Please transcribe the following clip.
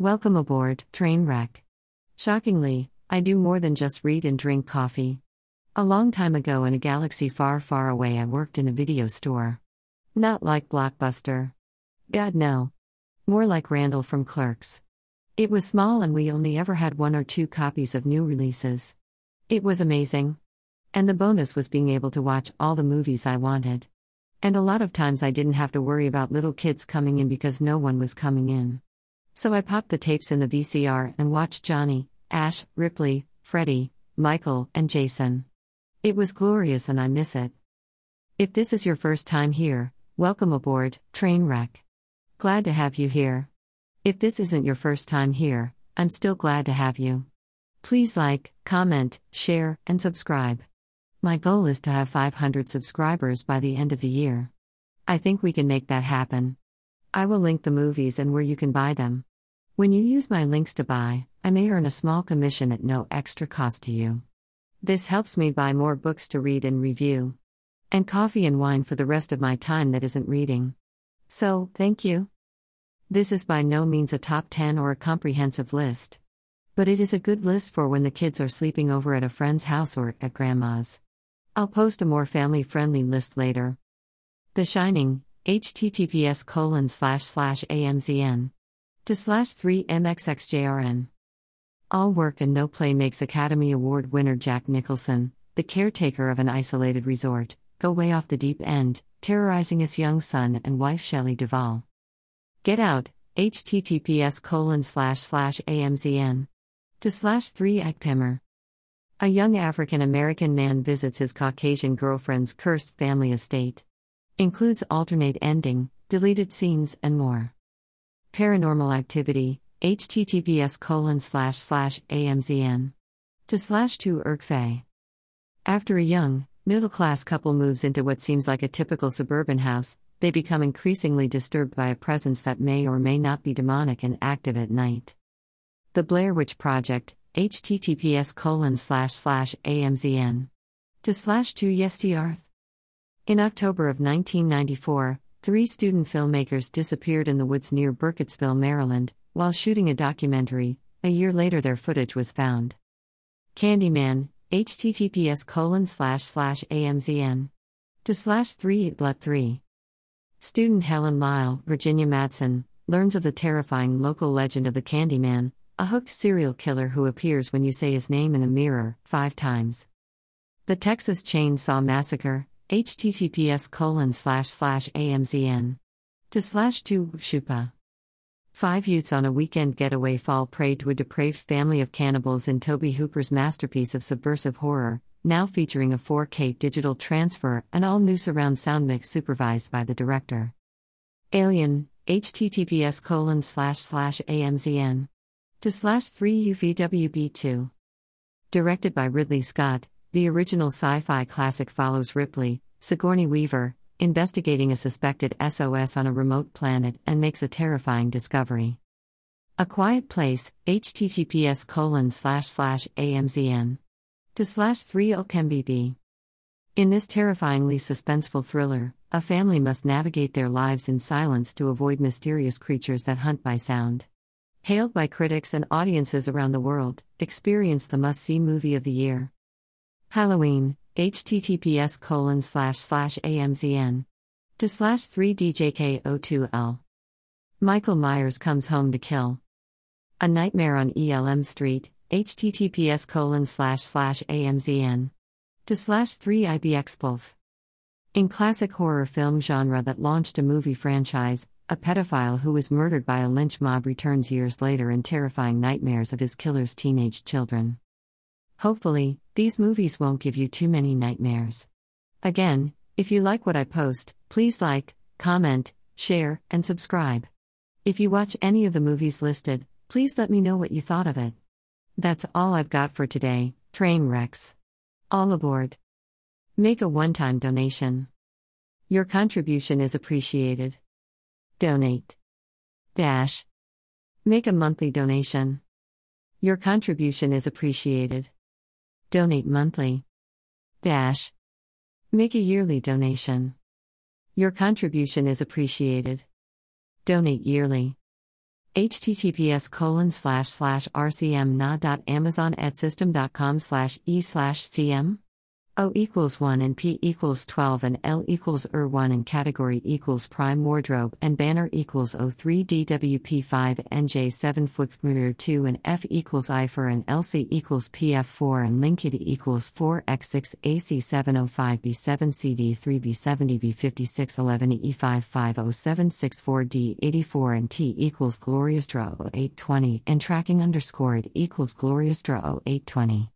Welcome aboard, Trainwreck. Shockingly, I do more than just read and drink coffee. A long time ago in a galaxy far, far away, I worked in a video store. Not like Blockbuster. God, no. More like Randall from Clerks. It was small and we only ever had one or two copies of new releases. It was amazing. And the bonus was being able to watch all the movies I wanted. And a lot of times I didn't have to worry about little kids coming in because no one was coming in. So I popped the tapes in the VCR and watched Johnny, Ash, Ripley, Freddy, Michael, and Jason. It was glorious and I miss it. If this is your first time here, welcome aboard, Trainwreck. Glad to have you here. If this isn't your first time here, I'm still glad to have you. Please like, comment, share, and subscribe. My goal is to have 500 subscribers by the end of the year. I think we can make that happen. I will link the movies and where you can buy them. When you use my links to buy, I may earn a small commission at no extra cost to you. This helps me buy more books to read and review. And coffee and wine for the rest of my time that isn't reading. So, thank you. This is by no means a top 10 or a comprehensive list. But it is a good list for when the kids are sleeping over at a friend's house or at grandma's. I'll post a more family friendly list later. The Shining, https colon slash slash amzn to slash 3 mxxjrn all work and no play makes academy award winner jack nicholson the caretaker of an isolated resort go way off the deep end terrorizing his young son and wife shelley duvall. Get out https colon slash slash amzn to slash 3 ekpimmer a young african american man visits his caucasian girlfriend's cursed family estate Includes alternate ending, deleted scenes, and more. Paranormal activity, https colon slash slash amzn. To slash to erkfei. After a young, middle class couple moves into what seems like a typical suburban house, they become increasingly disturbed by a presence that may or may not be demonic and active at night. The Blair Witch Project, https colon slash slash amzn. To slash to yestiarth. In October of 1994, three student filmmakers disappeared in the woods near Burkittsville, Maryland, while shooting a documentary. A year later, their footage was found. Candyman, https colon slash slash amzn. To slash 3 let 3. Student Helen Lyle, Virginia Madsen, learns of the terrifying local legend of the Candyman, a hooked serial killer who appears when you say his name in a mirror, five times. The Texas Chainsaw Massacre, https colon slash slash amzn to slash to shupa. Five youths on a weekend getaway fall prey to a depraved family of cannibals in Tobe hooper's masterpiece of subversive horror now featuring a 4k digital transfer and all new surround sound mix supervised by the director. Alien https colon slash slash amzn to slash 3 uvwb2 directed by ridley scott the original sci fi classic follows Ripley, Sigourney Weaver, investigating a suspected SOS on a remote planet and makes a terrifying discovery. A Quiet Place, https colon slash slash amzn. To slash 3 okmbb. In this terrifyingly suspenseful thriller, a family must navigate their lives in silence to avoid mysterious creatures that hunt by sound. Hailed by critics and audiences around the world, experience the must see movie of the year. Halloween, https colon slash slash amzn. To slash 3djk02l. Michael Myers comes home to kill. A Nightmare on ELM Street, https colon slash slash amzn. To slash 3 ibxpulf. In classic horror film genre that launched a movie franchise, a pedophile who was murdered by a lynch mob returns years later in terrifying nightmares of his killer's teenage children. Hopefully, these movies won't give you too many nightmares. Again, if you like what I post, please like, comment, share, and subscribe. If you watch any of the movies listed, please let me know what you thought of it. That's all I've got for today, train wrecks. All aboard. Make a one time donation. Your contribution is appreciated. Donate. Dash. Make a monthly donation. Your contribution is appreciated. Donate monthly. Dash. Make a yearly donation. Your contribution is appreciated. Donate yearly. https colon slash slash rcmna.amazonedsystem.com slash e slash cm O equals 1 and P equals 12 and L equals ER 1 and category equals prime wardrobe and banner equals O3 DWP5 NJ7 Fuchsmutter 2 and F equals IFER and LC equals PF4 and Linked equals 4X6 AC705 B7 CD3 B70 B5611 E55064 D84 and T equals Glorious Draw 0820 and tracking underscore it equals Glorious Draw 0820.